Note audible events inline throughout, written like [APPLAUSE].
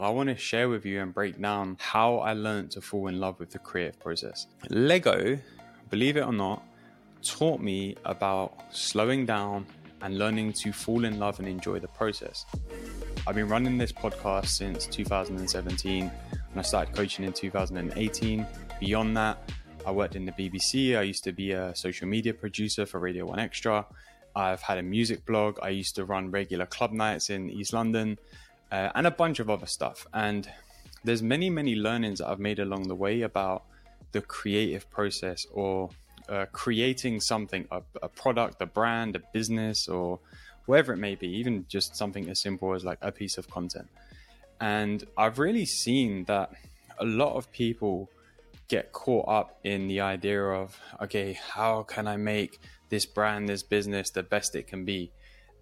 I want to share with you and break down how I learned to fall in love with the creative process. Lego, believe it or not, taught me about slowing down and learning to fall in love and enjoy the process. I've been running this podcast since 2017 and I started coaching in 2018. Beyond that, I worked in the BBC. I used to be a social media producer for Radio 1Xtra. I've had a music blog. I used to run regular club nights in East London uh, and a bunch of other stuff. And there's many, many learnings that I've made along the way about the creative process or uh, creating something, a, a, product, a brand, a business, or whatever it may be, even just something as simple as like a piece of content. And I've really seen that a lot of people get caught up in the idea of, okay, how can I make this brand, this business the best it can be?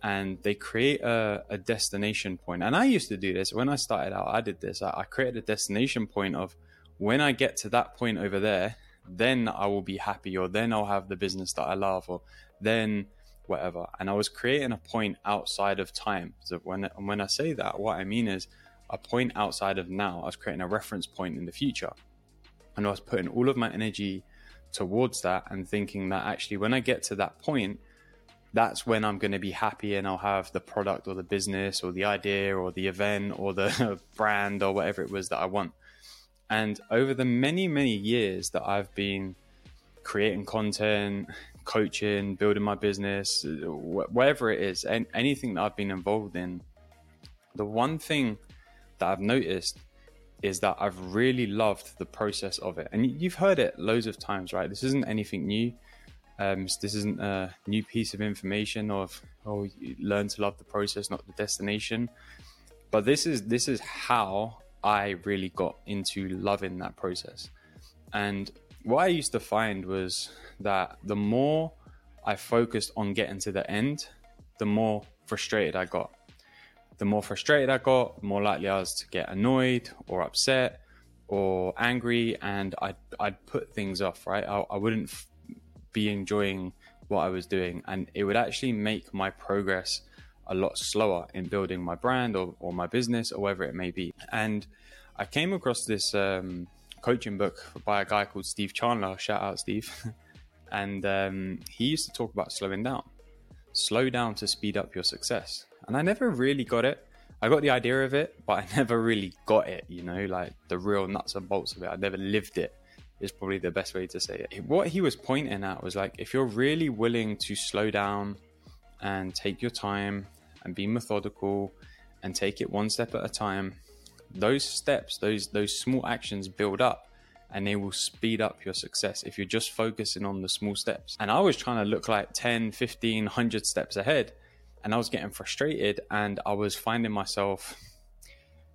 And they create a, a destination point. And I used to do this when I started out. I did this. I, I created a destination point of when I get to that point over there, then I will be happy, or then I'll have the business that I love, or then whatever. And I was creating a point outside of time. So when and when I say that, what I mean is a point outside of now. I was creating a reference point in the future, and I was putting all of my energy towards that and thinking that actually when I get to that point, that's when I'm going to be happy and I'll have the product or the business or the idea or the event or the [LAUGHS] brand or whatever it was that I want. And over the many, many years that I've been creating content, coaching, building my business, whatever it is, and anything that I've been involved in, the one thing that I've noticed is that I've really loved the process of it. And you've heard it loads of times, right? This isn't anything new. Um, this isn't a new piece of information of oh, learn to love the process, not the destination. But this is this is how I really got into loving that process. And what I used to find was that the more I focused on getting to the end, the more frustrated I got. The more frustrated I got, the more likely I was to get annoyed or upset or angry, and I'd, I'd put things off, right? I, I wouldn't be enjoying what I was doing, and it would actually make my progress a lot slower in building my brand or, or my business or whatever it may be. And I came across this um, coaching book by a guy called Steve Chandler. Shout out, Steve. [LAUGHS] and um, he used to talk about slowing down. Slow down to speed up your success. And I never really got it. I got the idea of it, but I [LAUGHS] never really got it, you know, like the real nuts and bolts of it. I never lived it, is probably the best way to say it. What he was pointing at was like, if you're really willing to slow down and take your time and be methodical and take it one step at a time, those steps, those those small actions build up and they will speed up your success if you're just focusing on the small steps. And I was trying to look like 10, 15, 100 steps ahead and I was getting frustrated and I was finding myself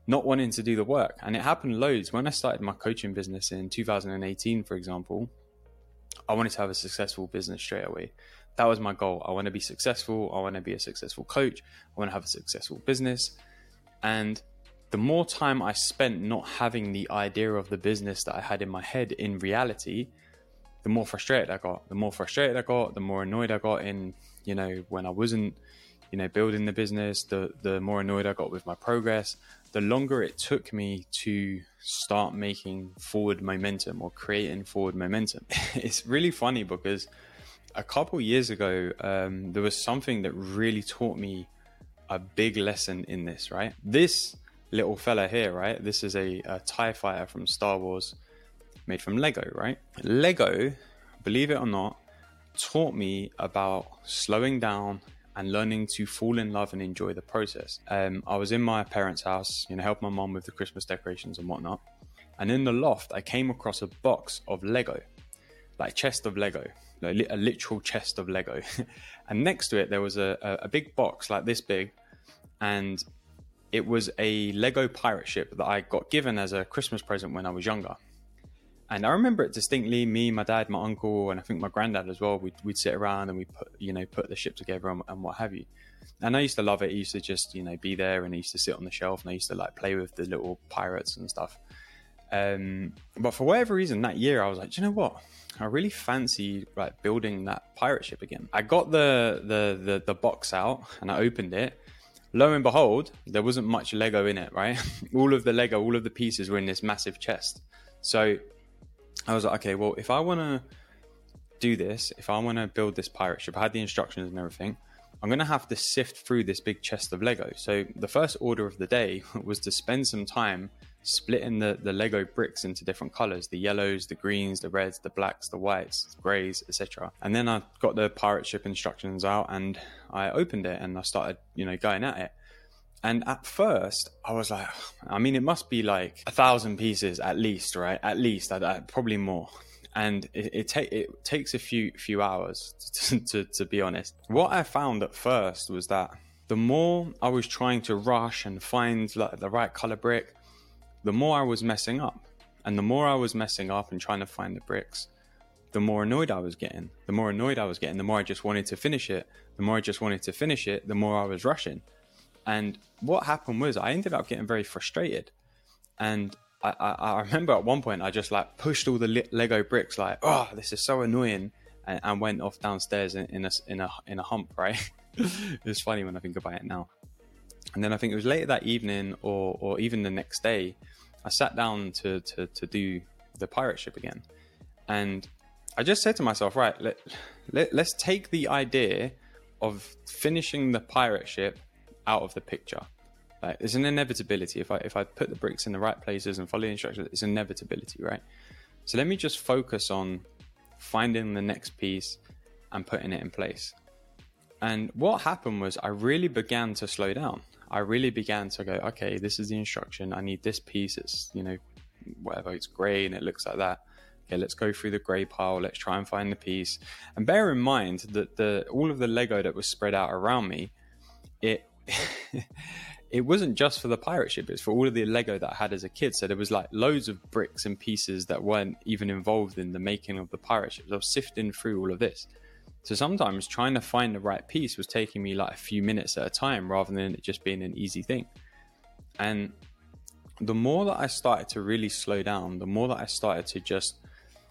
not wanting to do the work. And it happened loads. When I started my coaching business in 2018, for example, I wanted to have a successful business straight away that was my goal. I want to be successful. I want to be a successful coach. I want to have a successful business. And the more time I spent not having the idea of the business that I had in my head in reality, the more frustrated I got. The more frustrated I got, the more annoyed I got in, you know, when I wasn't, you know, building the business, the the more annoyed I got with my progress, the longer it took me to start making forward momentum or creating forward momentum. [LAUGHS] it's really funny because a couple years ago, um, there was something that really taught me a big lesson in this, right? This little fella here, right? This is a, a TIE fighter from Star Wars made from Lego, right? Lego, believe it or not, taught me about slowing down and learning to fall in love and enjoy the process. Um, I was in my parents' house, you know, help my mom with the Christmas decorations and whatnot. And in the loft, I came across a box of Lego, like chest of Lego, like a literal chest of Lego. [LAUGHS] and next to it, there was a, a, a big box like this big, and it was a Lego pirate ship that I got given as a Christmas present when I was younger. And I remember it distinctly. Me, my dad, my uncle, and I think my granddad as well. We'd, we'd sit around and we put, you know, put the ship together and, and what have you. And I used to love it. It used to just, you know, be there and I used to sit on the shelf and I used to like play with the little pirates and stuff. Um, but for whatever reason, that year I was like, you know what? I really fancy like building that pirate ship again. I got the, the the the box out and I opened it, lo and behold, there wasn't much Lego in it, right? [LAUGHS] all of the Lego, all of the pieces were in this massive chest. So I was like, okay, well, if I want to do this, if I want to build this pirate ship, I had the instructions and everything. I'm going to have to sift through this big chest of Lego. So the first order of the day [LAUGHS] was to spend some time splitting the, the Lego bricks into different colors the yellows, the greens, the reds, the blacks, the whites, grays, etc. And then I got the pirate ship instructions out and I opened it and I started, you know, going at it. And at first, I was like, I mean, it must be like a thousand pieces at least, right? At least, probably more. And it, it, ta- it takes a few few hours [LAUGHS] to, to, to be honest. What I found at first was that the more I was trying to rush and find like the right color brick, the more I was messing up. And the more I was messing up and trying to find the bricks, the more annoyed I was getting. The more annoyed I was getting, the more I just wanted to finish it. The more I just wanted to finish it, the more I was rushing. And what happened was I ended up getting very frustrated. And I, I, I remember at one point I just like pushed all the Lego bricks, like, oh, this is so annoying, and, and went off downstairs in, in, a in a in a hump. Right? [LAUGHS] it's funny when I think about it now. And then I think it was later that evening, or or even the next day, I sat down to, to, to do the pirate ship again. And I just said to myself, right, let, let, let's take the idea of finishing the pirate ship out of the picture. Like, it's an inevitability. If I if I put the bricks in the right places and follow the instructions, it's inevitability, right? So let me just focus on finding the next piece and putting it in place. And what happened was I really began to slow down. I really began to go, okay, this is the instruction. I need this piece. It's, you know, whatever, it's grey and it looks like that. Okay, let's go through the grey pile. Let's try and find the piece. And bear in mind that the all of the Lego that was spread out around me, it [LAUGHS] it wasn't just for the pirate ship, it's for all of the Lego that I had as a kid. So there was like loads of bricks and pieces that weren't even involved in the making of the pirate ship. So I was sifting through all of this. So sometimes trying to find the right piece was taking me like a few minutes at a time rather than it just being an easy thing. And the more that I started to really slow down, the more that I started to just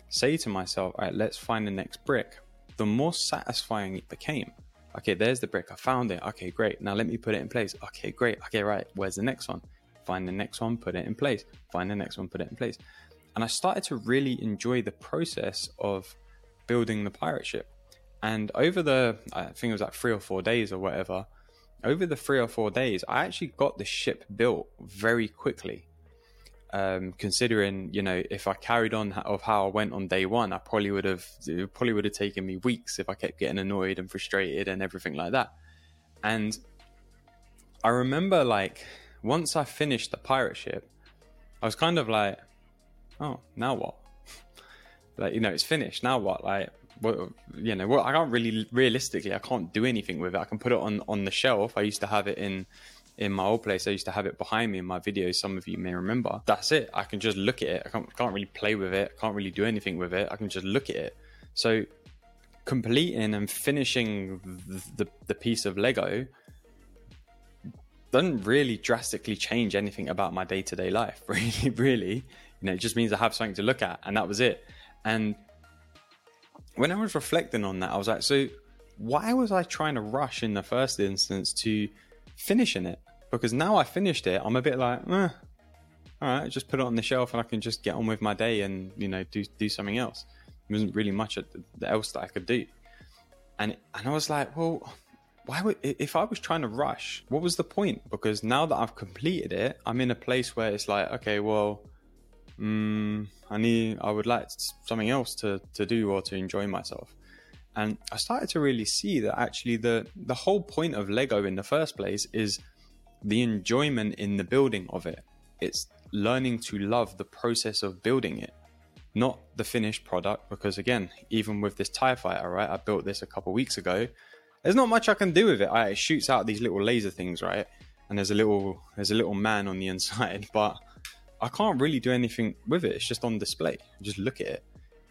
say to myself, all right, let's find the next brick, the more satisfying it became. Okay, there's the brick. I found it. Okay, great. Now let me put it in place. Okay, great. Okay, right. Where's the next one? Find the next one, put it in place. Find the next one, put it in place. And I started to really enjoy the process of building the pirate ship. And over the, I think it was like three or four days or whatever, over the three or four days, I actually got the ship built very quickly. Um, considering, you know, if I carried on of how I went on day one, I probably would have, probably would have taken me weeks if I kept getting annoyed and frustrated and everything like that. And I remember, like, once I finished the pirate ship, I was kind of like, oh, now what? [LAUGHS] like, you know, it's finished. Now what? Like, well, you know, well, I can't really realistically, I can't do anything with it. I can put it on on the shelf. I used to have it in in my old place. I used to have it behind me in my videos. Some of you may remember. That's it. I can just look at it. I can't, can't really play with it. I can't really do anything with it. I can just look at it. So completing and finishing the, the, piece of Lego doesn't really drastically change anything about my day to day life. [LAUGHS] Really, really, you know, it just means I have something to look at, and that was it. And when I was reflecting on that, I was like, so why was I trying to rush in the first instance to finishing it? Because now I finished it, I'm a bit like, eh, all right, just put it on the shelf and I can just get on with my day and you know do do something else. There wasn't really much else that I could do, and and I was like, well, why would if I was trying to rush, what was the point? Because now that I've completed it, I'm in a place where it's like, okay, well, mm, I need, I would like something else to, to do or to enjoy myself. And I started to really see that actually the, the whole point of Lego in the first place is the enjoyment in the building of it. It's learning to love the process of building it, not the finished product. Because again, even with this TIE fighter, right, I built this a couple weeks ago. There's not much I can do with it. It shoots out these little laser things, right? And there's a little there's a little man on the [LAUGHS] inside, but I can't really do anything with it. It's just on display. Just look at it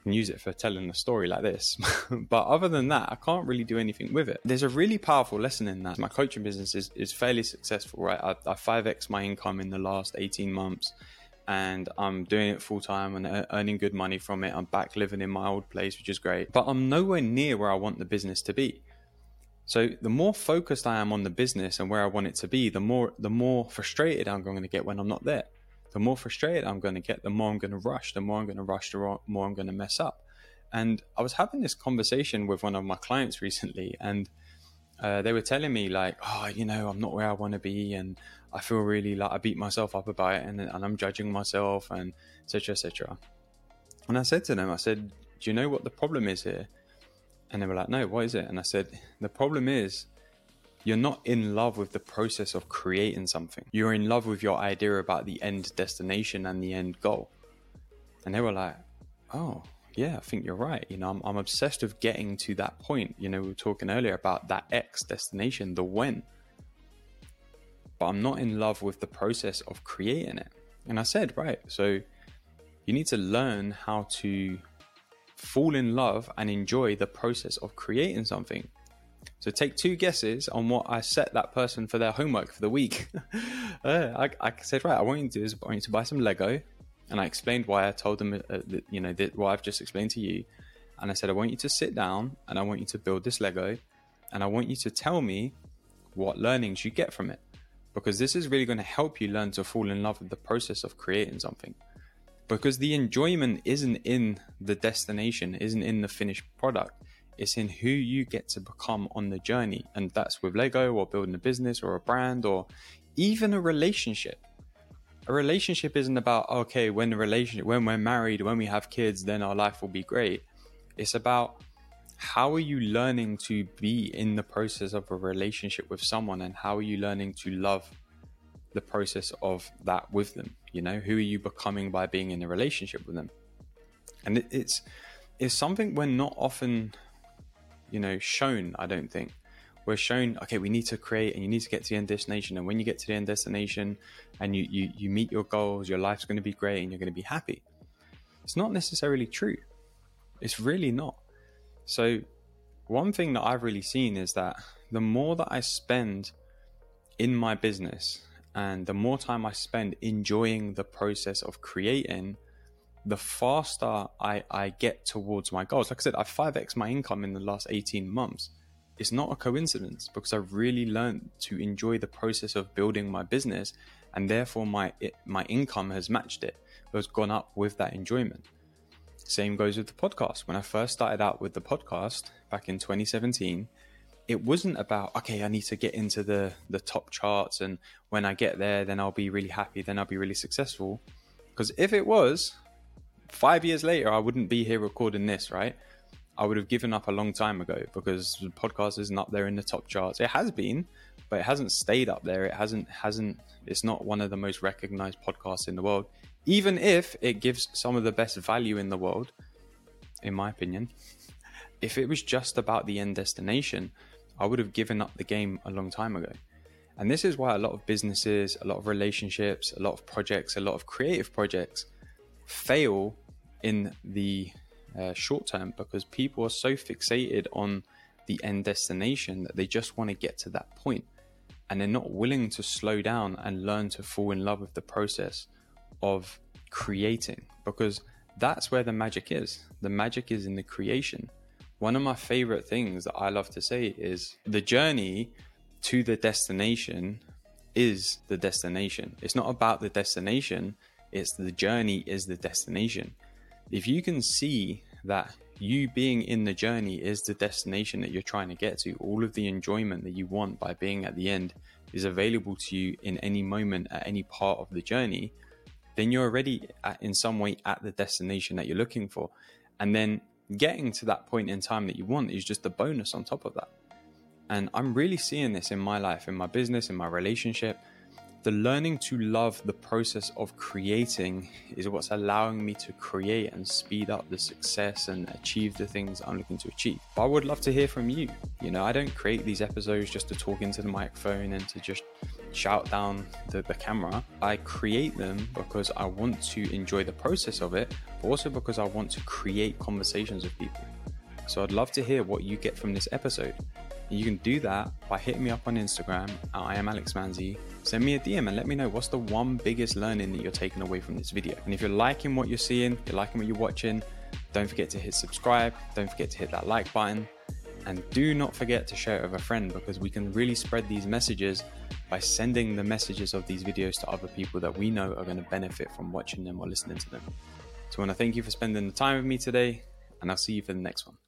and use it for telling a story like this. [LAUGHS] but other than that, I can't really do anything with it. There's a really powerful lesson in that. My coaching business is, is fairly successful, right? I, I 5x my income in the last 18 months and I'm doing it full time and earning good money from it. I'm back living in my old place, which is great. But I'm nowhere near where I want the business to be. So the more focused I am on the business and where I want it to be, the more the more frustrated I'm going to get when I'm not there. The more frustrated I'm going to get, the more I'm going to rush. The more I'm going to rush, the more I'm going to mess up. And I was having this conversation with one of my clients [LAUGHS] recently, and uh, they were telling me like, oh, you know, I'm not where I want to be, and I feel really like I beat myself up about it, and, and I'm judging myself, and etc. etc. And I said to them, I said, do you know what the problem is here? And they were like, no, what is it? And I said, the problem is you're not in love with the process of creating something. You're in love with your idea about the end destination and the end goal. And they were like, oh, yeah, I think you're right. You know, I'm, I'm obsessed with getting to that point. You know, we were talking earlier about that X destination, the when. But I'm not in love with the process of creating it. And I said, right, so you need to learn how to fall in love and enjoy the process of creating something. So take two guesses on what I set that person for their homework for the week. [LAUGHS] uh, I, I, said, right, I want you to do is I want you to buy some Lego and I explained why I told them, uh, you know, that, what I've just explained to you. And I said, I want you to sit down and I want you to build this Lego and I want you to tell me what learnings you get from it. Because this is really going to help you learn to fall in love with the process of creating something. Because the enjoyment isn't in the destination, isn't in the finished product. It's in who you get to become on the journey. And that's with Lego or building a business or a brand or even a relationship. A relationship isn't about okay when the relationship when we're married when we have kids then our life will be great. It's about how are you learning to be in the process of a relationship with someone and how are you learning to love the process of that with them? You know who are you becoming by being in a relationship with them? And it, it's it's something we're not often you know shown i don't think. We're shown okay we need to create and you need to get to the end destination. And when you get to the end destination and you you, you meet your goals your life's going to be great and you're going to be happy. It's not necessarily true. It's really not. So one thing that i've really seen is that the more that i spend in my business and the more time i spend enjoying the process of creating the faster I, I get towards my goals. Like I said, I've 5x my income in the last 18 months it's not a coincidence because I've really learned to enjoy the process of building my business, and therefore my it, my income has matched it, it has gone up with that enjoyment. Same goes with the podcast. When I first started out with the podcast back in 2017, it wasn't about okay, I need to get into the the top charts, and when I get there, then I'll be really happy, then I'll be really successful. Because if it was, five years later, I wouldn't be here recording this, right? I would have given up a long time ago because the podcast isn't up there in the top charts. It has been, but it hasn't stayed up there. It hasn't hasn't. It's not one of the most recognized podcasts in the world, even if it gives some of the best value in the world, in my opinion. If it was just about the end destination, I would have given up the game a long time ago. And this is why a lot of businesses, a lot of relationships, a lot of projects, a lot of creative projects fail in the uh, short term because people are so fixated on the end destination that they just want to get to that point and they're not willing to slow down and learn to fall in love with the process of creating because that's where the magic is. The magic is in the creation. One of my favorite things that I love to say is the journey to the destination is the destination. It's not about the destination, it's the journey is the destination if you can see that you being in the journey is the destination that you're trying to get to, all of the enjoyment that you want by being at the end is available to you in any moment at any part of the journey, then you're already at, in some way at the destination that you're looking for. And then getting to that point in time that you want is just a bonus on top of that. And I'm really seeing this in my life, in my business, in my relationship the learning to love the process of creating is what's allowing me to create and speed up the success and achieve the things I'm looking to achieve. But I would love to hear from you. You know, I don't create these episodes just to talk into the microphone and to just shout down the, the camera. I create them because I want to enjoy the process of it, but also because I want to create conversations with people. So I'd love to hear what you get from this episode. You can do that by hitting me up on Instagram I am Alex Manzi. Send me a DM and let me know what's the one biggest learning that you're taking away from this video. And if you're liking what you're seeing, you're liking what you're watching, don't forget to hit subscribe, don't forget to hit that like button. And do not forget to share it with a friend because we can really spread these messages by sending the messages of these videos to other people that we know are going to benefit from watching them or listening to them. So I want to thank you for spending the time with me today, and I'll see you for the next one.